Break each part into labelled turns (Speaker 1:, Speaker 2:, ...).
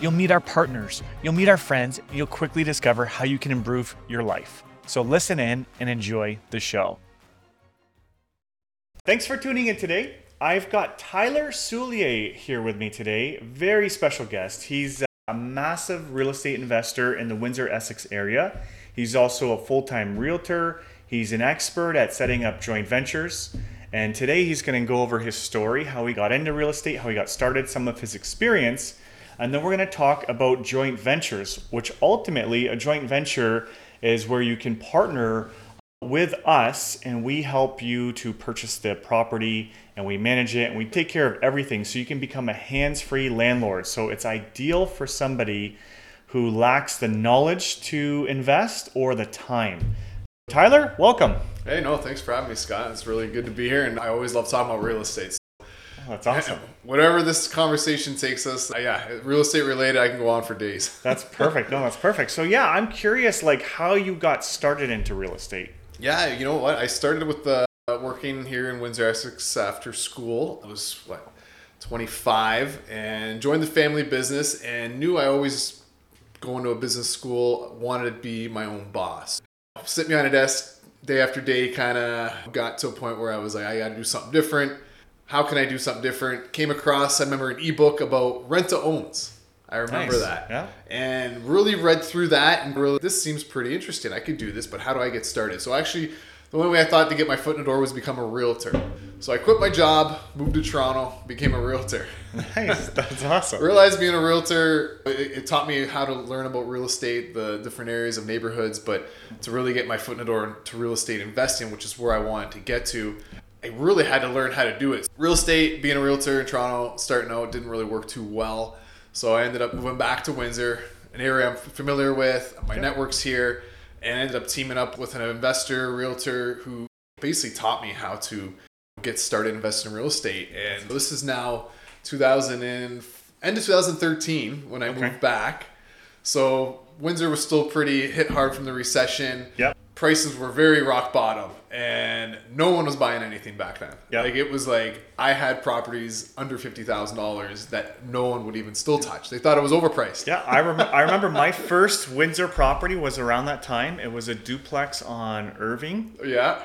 Speaker 1: You'll meet our partners, you'll meet our friends, and you'll quickly discover how you can improve your life. So listen in and enjoy the show. Thanks for tuning in today. I've got Tyler Soulier here with me today. Very special guest. He's a massive real estate investor in the Windsor Essex area. He's also a full time realtor. He's an expert at setting up joint ventures. And today he's going to go over his story, how he got into real estate, how he got started, some of his experience, and then we're going to talk about joint ventures, which ultimately a joint venture is where you can partner with us and we help you to purchase the property and we manage it and we take care of everything so you can become a hands free landlord. So it's ideal for somebody who lacks the knowledge to invest or the time. Tyler, welcome.
Speaker 2: Hey, no, thanks for having me, Scott. It's really good to be here, and I always love talking about real estate.
Speaker 1: That's awesome.
Speaker 2: Whatever this conversation takes us, uh, yeah, real estate related, I can go on for days.
Speaker 1: that's perfect. No, that's perfect. So yeah, I'm curious, like how you got started into real estate.
Speaker 2: Yeah, you know what? I started with the uh, working here in Windsor, Essex after school. I was what 25 and joined the family business and knew I always going to a business school wanted to be my own boss. Sit me on a desk day after day, kind of got to a point where I was like, I got to do something different how can I do something different? Came across, I remember an ebook about rent to owns. I remember nice. that.
Speaker 1: Yeah.
Speaker 2: And really read through that and really, this seems pretty interesting. I could do this, but how do I get started? So actually, the only way I thought to get my foot in the door was become a realtor. So I quit my job, moved to Toronto, became a realtor.
Speaker 1: Nice, that's awesome.
Speaker 2: Realized being a realtor, it, it, taught me how to learn about real estate, the different areas of neighborhoods, but to really get my foot in the door to real estate investing, which is where I wanted to get to, I really had to learn how to do it. Real estate, being a realtor in Toronto, starting out didn't really work too well. So I ended up moving back to Windsor, an area I'm familiar with. My network's here, and ended up teaming up with an investor, realtor who basically taught me how to get started investing in real estate. And this is now 2000 and end of 2013 when I okay. moved back. So Windsor was still pretty hit hard from the recession.
Speaker 1: Yep
Speaker 2: prices were very rock bottom and no one was buying anything back then.
Speaker 1: Yeah.
Speaker 2: Like it was like I had properties under fifty thousand dollars that no one would even still touch. They thought it was overpriced.
Speaker 1: Yeah, I remember. I remember my first Windsor property was around that time. It was a duplex on Irving.
Speaker 2: Yeah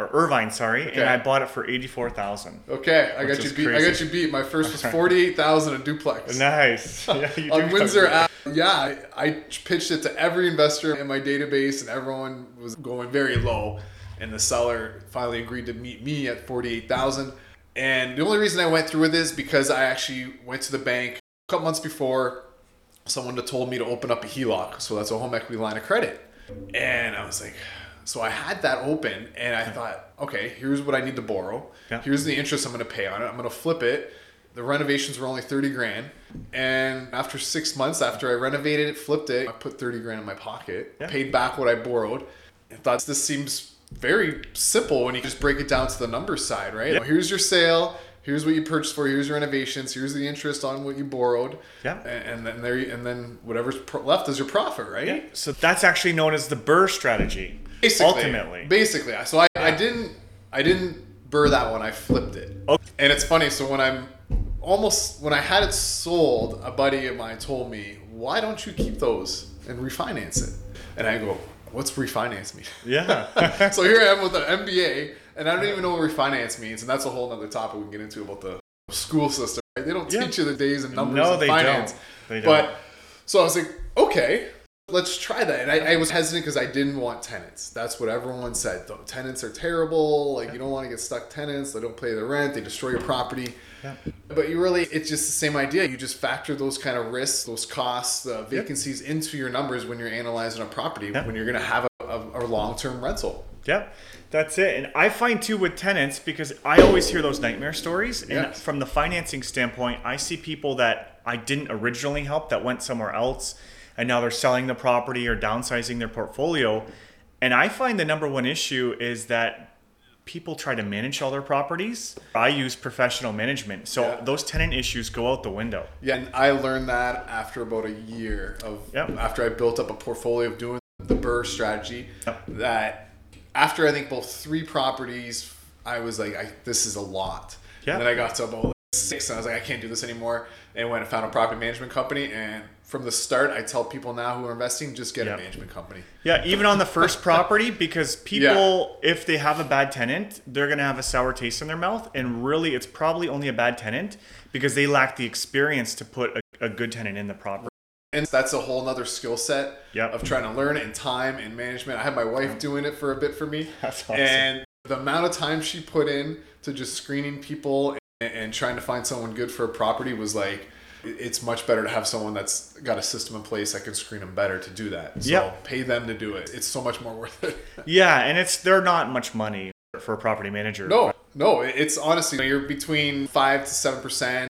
Speaker 1: or Irvine, sorry, okay. and I bought it for eighty four thousand.
Speaker 2: Okay, I got you beat. Crazy. I got you beat. My first was forty eight thousand a duplex.
Speaker 1: Nice.
Speaker 2: Yeah, on Windsor app. Yeah, I, I pitched it to every investor in my database, and everyone was going very low. And the seller finally agreed to meet me at forty eight thousand. And the only reason I went through with this because I actually went to the bank a couple months before. Someone had told me to open up a HELOC, so that's a home equity line of credit. And I was like, so I had that open and I thought, okay, here's what I need to borrow.
Speaker 1: Yeah.
Speaker 2: Here's the interest I'm going to pay on it. I'm going to flip it. The renovations were only 30 grand. And after six months, after I renovated it, flipped it, I put 30 grand in my pocket,
Speaker 1: yeah.
Speaker 2: paid back what I borrowed. I thought this seems very simple when you just break it down to the numbers side, right? Yeah. Here's your sale here's what you purchased for, here's your renovations, here's the interest on what you borrowed.
Speaker 1: Yeah.
Speaker 2: And, and then there, and then whatever's left is your profit, right? Yeah.
Speaker 1: So that's actually known as the BRRRR strategy.
Speaker 2: Basically,
Speaker 1: ultimately.
Speaker 2: Basically, so I, I didn't, I didn't BRRRR that one. I flipped it.
Speaker 1: Okay.
Speaker 2: And it's funny. So when I'm almost when I had it sold, a buddy of mine told me, "Why don't you keep those and refinance it?" And I go, "What's refinance mean?"
Speaker 1: Yeah.
Speaker 2: so here I am with an MBA and I don't even know what refinance means, and that's a whole other topic we can get into about the school system. Right? They don't yeah. teach you the days and numbers
Speaker 1: no,
Speaker 2: of
Speaker 1: they
Speaker 2: finance.
Speaker 1: Don't. They
Speaker 2: don't.
Speaker 1: But
Speaker 2: so I was like, okay, let's try that. And I, I was hesitant because I didn't want tenants. That's what everyone said. Tenants are terrible. Like yeah. you don't want to get stuck tenants. They don't pay the rent. They destroy your property.
Speaker 1: Yeah.
Speaker 2: But you really, it's just the same idea. You just factor those kind of risks, those costs, uh, the vacancies yep. into your numbers when you're analyzing a property, when you're going to have a, a, a long term rental.
Speaker 1: Yep. That's it. And I find too with tenants because I always hear those nightmare stories. And
Speaker 2: yes.
Speaker 1: from the financing standpoint, I see people that I didn't originally help that went somewhere else and now they're selling the property or downsizing their portfolio. And I find the number one issue is that people try to manage all their properties. I use professional management. So
Speaker 2: Yeah.
Speaker 1: those tenant issues go out the window.
Speaker 2: Yeah, and I learned that after about a year of
Speaker 1: Yep.
Speaker 2: after I built up a portfolio of doing the BRRRR strategy.
Speaker 1: Yep.
Speaker 2: That after I think both three properties, I was like, I, this is a lot.
Speaker 1: Yeah.
Speaker 2: And then I got to about six, and I was like, I can't do this anymore. And went and found a property management company. And from the start, I tell people now who are investing, just get
Speaker 1: Yep.
Speaker 2: a management company.
Speaker 1: Yeah, even on the first property, because people, if they have a bad tenant, they're going to have a sour taste in their mouth. And really, it's probably only a bad tenant because they lack the experience to put a, a good tenant in the property.
Speaker 2: And that's a whole nother skill set
Speaker 1: Yep.
Speaker 2: of trying to learn and time and management. I had my wife doing it for a bit for me.
Speaker 1: That's awesome.
Speaker 2: And the amount of time she put in to just screening people and, trying to find someone good for a property was like, it's much better to have someone that's got a system in place that can screen them better to do that. So
Speaker 1: Yep.
Speaker 2: pay them to do it. It's so much more worth it.
Speaker 1: Yeah, and it's they're not much money for a property manager.
Speaker 2: No, no, it's honestly you're between five to seven percent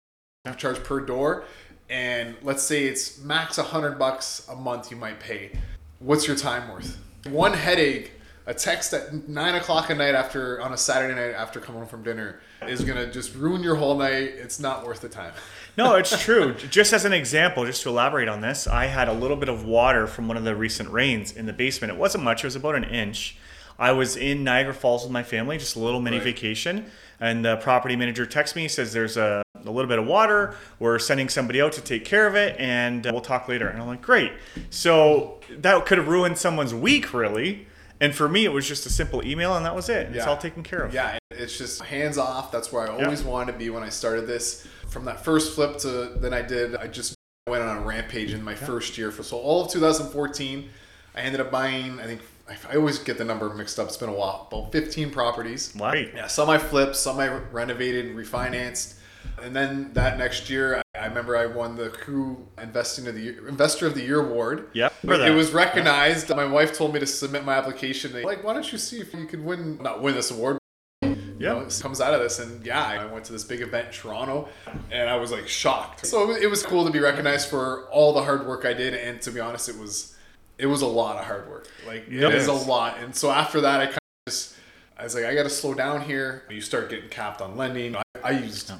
Speaker 2: charge per door, and let's say it's max a hundred bucks a month you might pay. What's your time worth? One headache, a text at nine o'clock at night after on a Saturday night after coming home from dinner is gonna just ruin your whole night. It's not worth the time.
Speaker 1: No, it's true. just as an example, just to elaborate on this, I had a little bit of water from one of the recent rains in the basement. It wasn't much, it was about an inch. I was in Niagara Falls with my family, just a little mini
Speaker 2: Right.
Speaker 1: vacation, and the property manager texts me, says there's a, a little bit of water. We're sending somebody out to take care of it, and uh, we'll talk later. And I'm like, great. So that could have ruined someone's week, really. And for me, it was just a simple email, and that was it. And It's all taken care of.
Speaker 2: Yeah, it's just hands off. That's where I always wanted to be when I started this. From that first flip to then I did, I just went on a rampage in my first year. For so all of 2014, I ended up buying. I think I always get the number mixed up. It's been a while. About 15 properties.
Speaker 1: Wow.
Speaker 2: Yeah, some I flipped, some I renovated, refinanced, and then that next year, I, remember I won the Crew Investing of the Year, Investor of the Year award.
Speaker 1: Yep,
Speaker 2: It, was recognized. My wife told me to submit my application. They like, why don't you see if you could win, not win this award, you know,
Speaker 1: Yeah.
Speaker 2: it comes out of this. And yeah, I went to this big event in Toronto and I was like shocked. So it was cool to be recognized for all the hard work I did. And to be honest, it was, it was a lot of hard work. Like
Speaker 1: Yep.
Speaker 2: it is a lot. And so after that, I kind of just, I was like, I got to slow down here. You start getting capped on lending. I, I used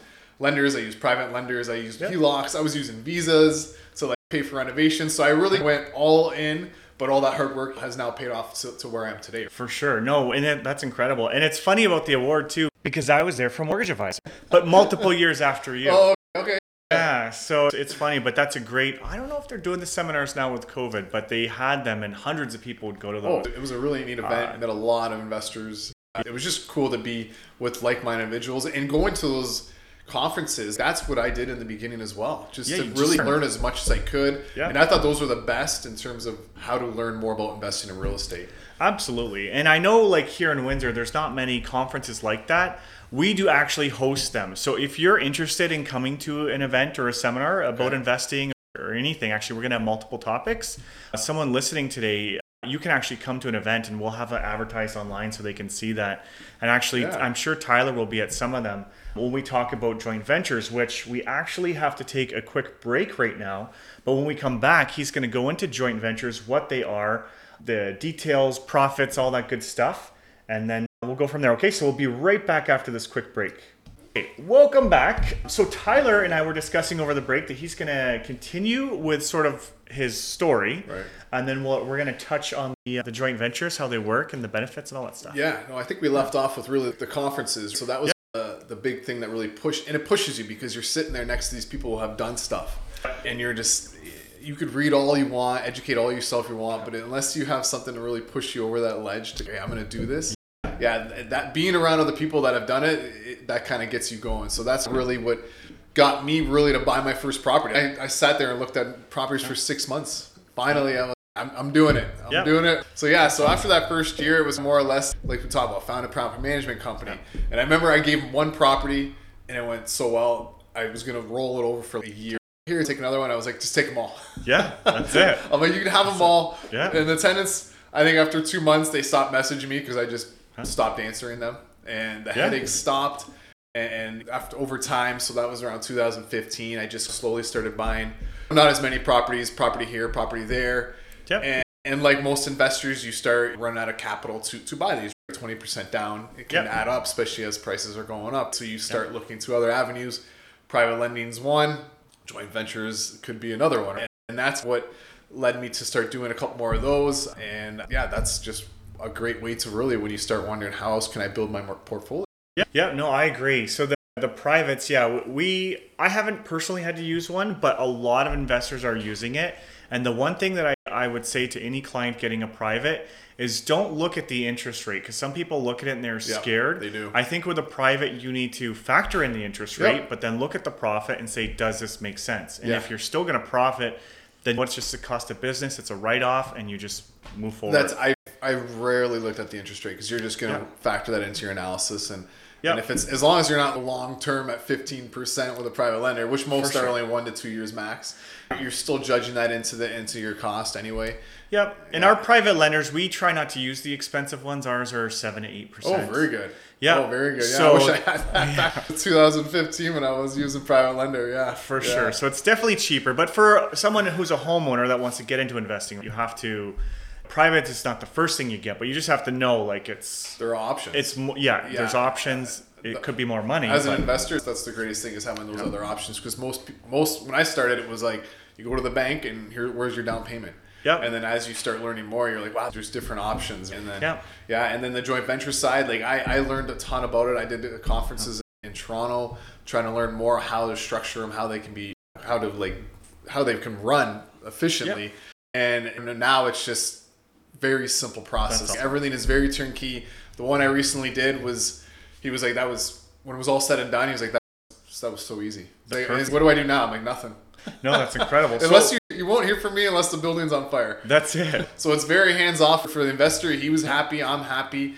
Speaker 2: lenders. I used private lenders. I used
Speaker 1: Yep.
Speaker 2: HELOCs. I was using visas to like pay for renovations. So I really went all in. But all that hard work has now paid off to, to where I am today.
Speaker 1: For sure. No, and it, that's incredible. And it's funny about the award too, because I was there for Mortgage Advisor, but multiple years after you.
Speaker 2: Oh, okay.
Speaker 1: Yeah, so it's funny, but that's a great. I don't know if they're doing the seminars now with COVID, but they had them, and hundreds of people would go to
Speaker 2: Oh,
Speaker 1: those.
Speaker 2: it was a really neat event.
Speaker 1: Uh,
Speaker 2: met a lot of investors. It was just cool to be with like-minded individuals and going to those conferences. That's what I did in the beginning as well, just
Speaker 1: Yeah,
Speaker 2: to
Speaker 1: you just
Speaker 2: really
Speaker 1: learn.
Speaker 2: as much as I could.
Speaker 1: Yeah.
Speaker 2: And I thought those were the best in terms of how to learn more about investing in real estate.
Speaker 1: Absolutely, and I know like here in Windsor, there's not many conferences like that. We do actually host them. So if you're interested in coming to an event or a seminar about
Speaker 2: Okay.
Speaker 1: investing or anything, actually, we're gonna have multiple topics. Uh, someone listening today. You can actually come to an event and we'll have it advertised online so they can see that. And actually,
Speaker 2: Yeah.
Speaker 1: I'm sure Tyler will be at some of them when we talk about joint ventures, which we actually have to take a quick break right now. But when we come back, he's going to go into joint ventures, what they are, the details, profits, all that good stuff. And then we'll go from there. Okay, so we'll be right back after this quick break. Okay, welcome back. So Tyler and I were discussing over the break that he's going to continue with sort of his story,
Speaker 2: Right.
Speaker 1: and then we'll, we're going to touch on the, uh, the joint ventures, how they work, and the benefits and all that stuff.
Speaker 2: Yeah, no, I think we left off with really the conferences. So that was the, big thing that really pushed, and it pushes you because you're sitting there next to these people who have done stuff, and you're just you could read all you want, educate all yourself you want, but unless you have something to really push you over that ledge to, I'm going to do this. Yeah, that being around other people that have done it, it that kind of gets you going. So that's really what got me really to buy my first property. I, I sat there and looked at properties for six months. Finally, I'm, I'm, I'm doing it. I'm
Speaker 1: Yeah.
Speaker 2: doing it. So yeah, so after that first year, it was more or less like we talked about, found a property management company. And I remember I gave him one property, and it went so well. I was gonna roll it over for a year. Here, take another one. I was like, just take them all.
Speaker 1: Yeah, that's it.
Speaker 2: I'm like, you can have them all.
Speaker 1: Yeah.
Speaker 2: And the tenants, I think after two months, they stopped messaging me because I just stopped answering them, and the
Speaker 1: Yeah.
Speaker 2: headaches stopped. And after over time, so that was around 2015, I just slowly started buying not as many properties, property here, property there.
Speaker 1: Yep.
Speaker 2: And, and like most investors, you start running out of capital to, to buy these. 20% down, it can
Speaker 1: Yep.
Speaker 2: add up, especially as prices are going up. So you start looking to other avenues. Private lending's one, joint ventures could be another one. And that's what led me to start doing a couple more of those. And yeah, that's just a great way to really, when you start wondering how else can I build my portfolio?
Speaker 1: Yeah, yeah, no, I agree. So the the privates, yeah, we I haven't personally had to use one, but a lot of investors are using it. And the one thing that I, I would say to any client getting a private is don't look at the interest rate because some people look at it and they're
Speaker 2: Yeah,
Speaker 1: scared.
Speaker 2: they do.
Speaker 1: I think with a private, you need to factor in the interest rate, but then look at the profit and say, does this make sense? And
Speaker 2: Yeah.
Speaker 1: if you're still going to profit, then what's just the cost of business? It's a write off, and you just move forward.
Speaker 2: That's I I rarely looked at the interest rate because you're just going to factor that into your analysis and.
Speaker 1: Yeah.
Speaker 2: And if it's as long as you're not long term at 15% with a private lender, which most are only one to two years max, you're still judging that into the into your cost anyway.
Speaker 1: Yep. And our private lenders, we try not to use the expensive ones. Ours are seven to eight percent.
Speaker 2: Oh, very good.
Speaker 1: Yeah.
Speaker 2: Oh, very good. Yeah.
Speaker 1: So-
Speaker 2: I wish I had that back in 2015 when I was using private lender. Yeah.
Speaker 1: For
Speaker 2: Yeah.
Speaker 1: sure. So it's definitely cheaper. But for someone who's a homeowner that wants to get into investing, you have to. Private is not the first thing you get, but you just have to know like it's
Speaker 2: There are options.
Speaker 1: it's mo- yeah.
Speaker 2: Yeah.
Speaker 1: There's options. It could be more money.
Speaker 2: As an investor, that's the greatest thing is having those other options. Because most most when I started, it was like you go to the bank and here where's your down payment.
Speaker 1: Yep.
Speaker 2: And then as you start learning more, you're like, wow, there's different options. And then
Speaker 1: Yeah.
Speaker 2: yeah, and then the joint venture side, like I, I learned a ton about it. I did conferences in Toronto, trying to learn more how to structure them, how they can be, how to like, how they can run efficiently. And, and now it's just very simple process.
Speaker 1: All.
Speaker 2: Everything is very turnkey. The one I recently did was, he was like, that was when it was all said and done. He was like, that, that was so easy. Like, what do I do now? I'm like, nothing.
Speaker 1: no, that's incredible. So-
Speaker 2: Unless you, you won't hear from me unless the building's on fire.
Speaker 1: that's it.
Speaker 2: So it's very hands off for the investor. He was happy. I'm happy.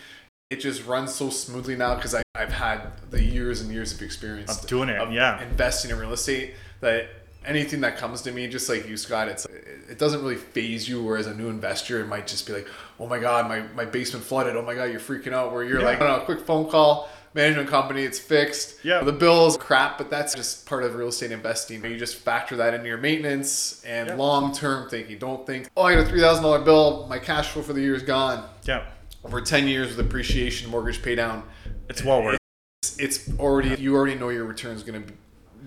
Speaker 2: It just runs so smoothly now because I've had the years and years of experience
Speaker 1: Of doing it,
Speaker 2: of
Speaker 1: yeah.
Speaker 2: investing in real estate. That anything that comes to me, just like you, Scott, it's it doesn't really phase you. Whereas a new investor, it might just be like, oh my god, my my basement flooded. Oh my god, you're freaking out. Where you're
Speaker 1: Yeah.
Speaker 2: like, no, no, quick phone call. Management company, it's fixed.
Speaker 1: Yeah.
Speaker 2: the bill's crap, but that's just part of real estate investing. You just factor that into your maintenance and
Speaker 1: Yeah.
Speaker 2: long term thinking. Don't think, oh, I got a three thousand dollar bill. My cash flow for the year is gone
Speaker 1: Yeah.
Speaker 2: over 10 years with appreciation mortgage pay down
Speaker 1: It's well worth.
Speaker 2: it's, it's already you already know your return is going to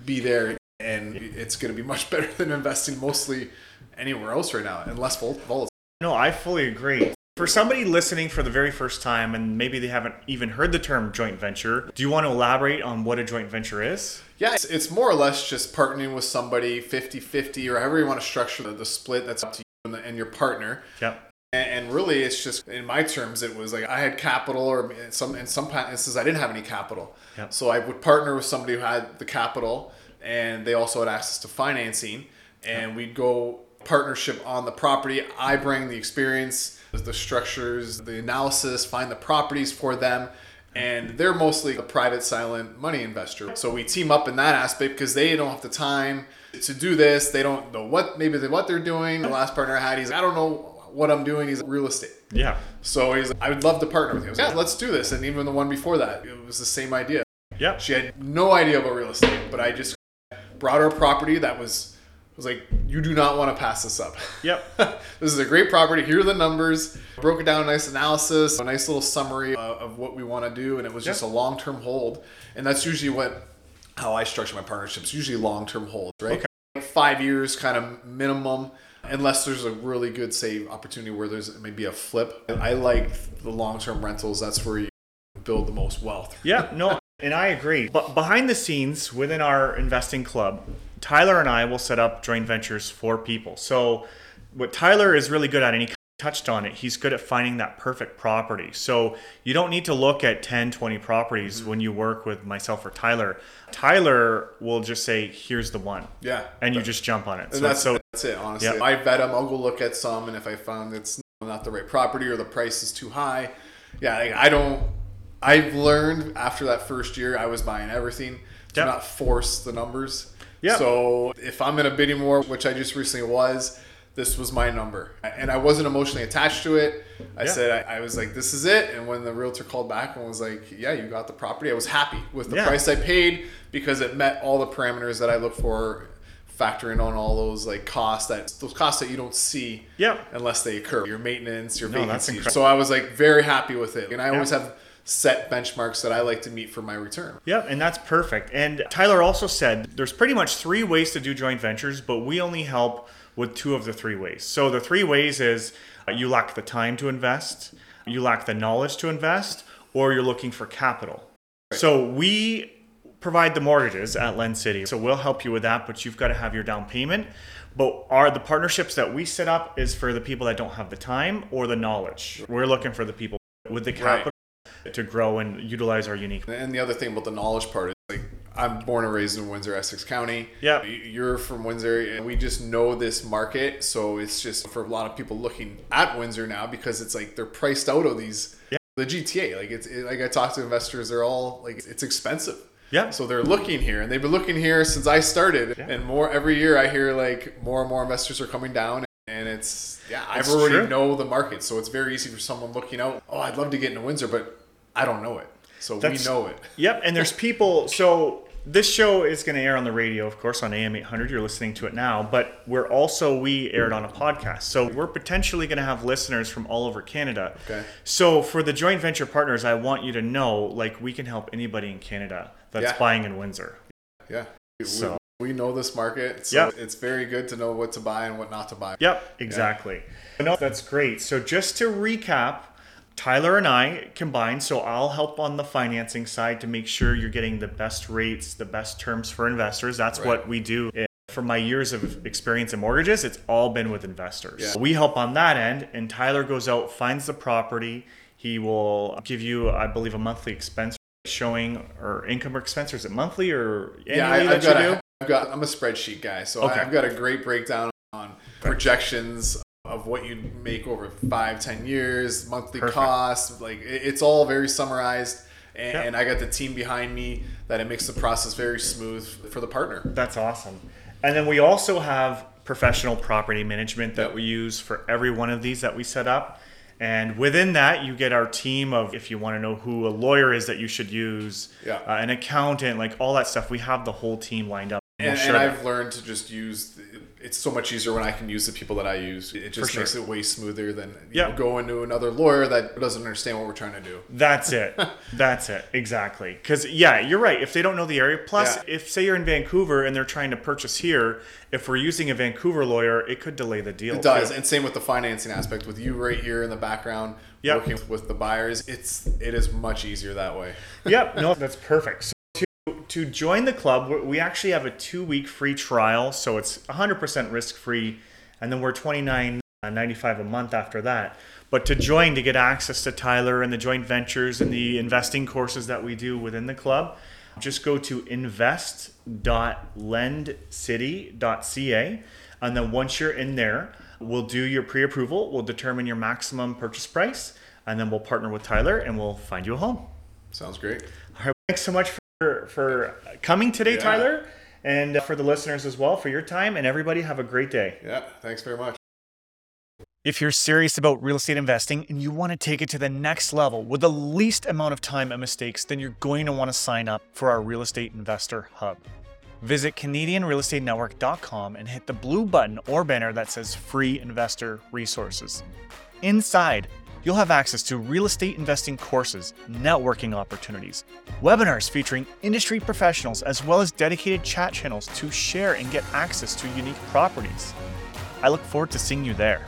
Speaker 2: be there and it's going to be much better than investing mostly anywhere else right now and less vol- volatile
Speaker 1: No, I fully agree. For somebody listening for the very first time and maybe they haven't even heard the term joint venture, do you want to elaborate on what a joint venture is?
Speaker 2: yeah it's, it's more or less just partnering with somebody 50-50 or however you want to structure the, the split that's up to you and, the, and your partner
Speaker 1: Yep.
Speaker 2: And, and really, it's just in my terms, it was like I had capital, or in some in some instances, I didn't have any capital.
Speaker 1: Yep.
Speaker 2: So I would partner with somebody who had the capital, and they also had access to financing, and we'd go partnership on the property. I bring the experience, the structures, the analysis, find the properties for them. And they're mostly a private silent money investor. So we team up in that aspect because they don't have the time to do this. They don't know what maybe they, what they're doing. The last partner I had, he's I don't know what I'm doing. He's real estate.
Speaker 1: Yeah.
Speaker 2: So he's like, I would love to partner with you. I was like, yeah, let's do this. And even the one before that, it was the same idea.
Speaker 1: Yeah.
Speaker 2: She had no idea about real estate, but I just brought a property that was was like, you do not want to pass this up.
Speaker 1: Yep.
Speaker 2: this is a great property. Here are the numbers. Broke it down, a nice analysis, a nice little summary of, of what we want to do, and it was just a long term hold. And that's usually what how I structure my partnerships. Usually long term holds, right? Okay. Five years, kind of minimum. Unless there's a really good save opportunity where there's maybe a flip. I like the long term rentals. That's where you build the most wealth.
Speaker 1: Yeah, no, and I agree. But behind the scenes within our investing club, Tyler and I will set up joint ventures for people. So, what Tyler is really good at, and he touched on it, he's good at finding that perfect property. So, you don't need to look at 10, 20 properties mm-hmm. when you work with myself or Tyler. Tyler will just say, here's the one.
Speaker 2: Yeah.
Speaker 1: And you just jump on it. So,
Speaker 2: And that's,
Speaker 1: so
Speaker 2: that's it, honestly.
Speaker 1: Yeah.
Speaker 2: I vet them. I'll go look at some, and if I found it's not the right property or the price is too high, yeah, like, I don't. I've learned after that first year, I was buying everything to
Speaker 1: Yep.
Speaker 2: not force the numbers.
Speaker 1: Yep.
Speaker 2: So if I'm in a bidding war, which I just recently was, this was my number. And I wasn't emotionally attached to it. I
Speaker 1: Yeah.
Speaker 2: said, I, I was like, this is it. And when the realtor called back and was like, yeah, you got the property, I was happy with the
Speaker 1: Yeah.
Speaker 2: price I paid because it met all the parameters that I look for, factoring on all those like costs that those costs that you don't see
Speaker 1: Yeah.
Speaker 2: unless they occur. Your maintenance, your
Speaker 1: No, that's
Speaker 2: vacancies. So I was like very happy with it. And I always have set benchmarks that I like to meet for my return.
Speaker 1: Yep, and that's perfect. And Tyler also said there's pretty much three ways to do joint ventures, but we only help with two of the three ways. So the three ways is uh, you lack the time to invest, you lack the knowledge to invest, or you're looking for capital. So we provide the mortgages at LendCity. So we'll help you with that, but you've got to have your down payment. But are the partnerships that we set up is for the people that don't have the time or the knowledge. We're looking for the people with the capital to grow and utilize our unique
Speaker 2: And the other thing about the knowledge part is like I'm born and raised in Windsor, Essex County.
Speaker 1: Yeah.
Speaker 2: You're from Windsor, and we just know this market. So it's just for a lot of people looking at Windsor now because it's like they're priced out of these
Speaker 1: Yeah.
Speaker 2: the GTA. Like it's it, like I talk to investors, they're all like it's expensive.
Speaker 1: Yeah.
Speaker 2: So they're looking here, and they've been looking here since I started.
Speaker 1: Yeah.
Speaker 2: And more every year, I hear like more and more investors are coming down, and it's yeah, I've already
Speaker 1: true.
Speaker 2: know the market, so it's very easy for someone looking out. Oh, I'd love to get into Windsor, but I don't know it. So
Speaker 1: That's-
Speaker 2: we know it.
Speaker 1: Yep, and there's people. So this show is going to air on the radio, of course, on AM 800. You're listening to it now, but we're also we aired on a podcast. So we're potentially going to have listeners from all over Canada.
Speaker 2: Okay.
Speaker 1: So for the joint venture partners, I want you to know, like, we can help anybody in Canada that's
Speaker 2: Yeah.
Speaker 1: buying in Windsor.
Speaker 2: Yeah. We,
Speaker 1: So-
Speaker 2: we know this market, so
Speaker 1: Yeah.
Speaker 2: it's very good to know what to buy and what not to buy.
Speaker 1: Yep, exactly. No, that's great. So just to recap, Tyler and I combined, so I'll help on the financing side to make sure you're getting the best rates, the best terms for investors. That's
Speaker 2: Right.
Speaker 1: what we do. For my years of experience in mortgages, it's all been with investors.
Speaker 2: Yeah.
Speaker 1: We help on that end, and Tyler goes out, finds the property. He will give you, I believe, a monthly expense showing or income or expense. Or is it monthly or annually
Speaker 2: Yeah, I,
Speaker 1: that
Speaker 2: I've got,
Speaker 1: do?
Speaker 2: a, I've got. I'm a spreadsheet guy, so
Speaker 1: Okay.
Speaker 2: I've got a great breakdown on projections of what you make over five, ten years, monthly
Speaker 1: Perfect.
Speaker 2: costs. Like it- it's all very summarized, and,
Speaker 1: Yeah.
Speaker 2: and I got the team behind me that it makes the process very smooth for the partner.
Speaker 1: That's awesome. And then we also have professional property management that
Speaker 2: Yep.
Speaker 1: we use for every one of these that we set up. And within that, you get our team of if you want to know who a lawyer is that you should use,
Speaker 2: Yeah.
Speaker 1: uh, an accountant, like all that stuff. We have the whole team lined up.
Speaker 2: And,
Speaker 1: We'll
Speaker 2: and. I've learned to just use. It's so much easier when I can use the people that I use. It just
Speaker 1: sure.
Speaker 2: makes it way smoother than you
Speaker 1: Yeah.
Speaker 2: know, going to another lawyer that doesn't understand what we're trying to do.
Speaker 1: That's it. That's it. Exactly. Because, yeah, you're right. If they don't know the area, plus,
Speaker 2: Yeah.
Speaker 1: if, say, you're in Vancouver and they're trying to purchase here, if we're using a Vancouver lawyer, it could delay the deal.
Speaker 2: It does,
Speaker 1: too.
Speaker 2: and same with the financing aspect. With you right here in the background,
Speaker 1: Yep.
Speaker 2: working with the buyers, it's it is much easier that way.
Speaker 1: yep no that's perfect to, join the club we- we actually have a two week free trial so it's 100% risk free and then we're 29.95 uh, a month after that but to join to get access to tyler and the joint ventures and the investing courses that we do within the club just go to invest.lendcity.ca and then once you're in there we'll do your pre-approval we'll determine your maximum purchase price and then we'll partner with tyler and we'll find you a home
Speaker 2: Sounds great.
Speaker 1: all right, thanks so much for, for coming today,
Speaker 2: Yeah.
Speaker 1: Tyler, and uh, for the listeners as well for your time. And everybody, have a great day.
Speaker 2: Yeah, thanks very much.
Speaker 1: If you're serious about real estate investing and you want to take it to the next level with the least amount of time and mistakes, then you're going to want to sign up for our Real Estate Investor Hub. Visit CanadianRealEstateNetwork.com and hit the blue button or banner that says Free Investor Resources. Inside, you'll have access to real estate investing courses, networking opportunities, webinars featuring industry professionals, as well as dedicated chat channels to share and get access to unique properties. I look forward to seeing you there.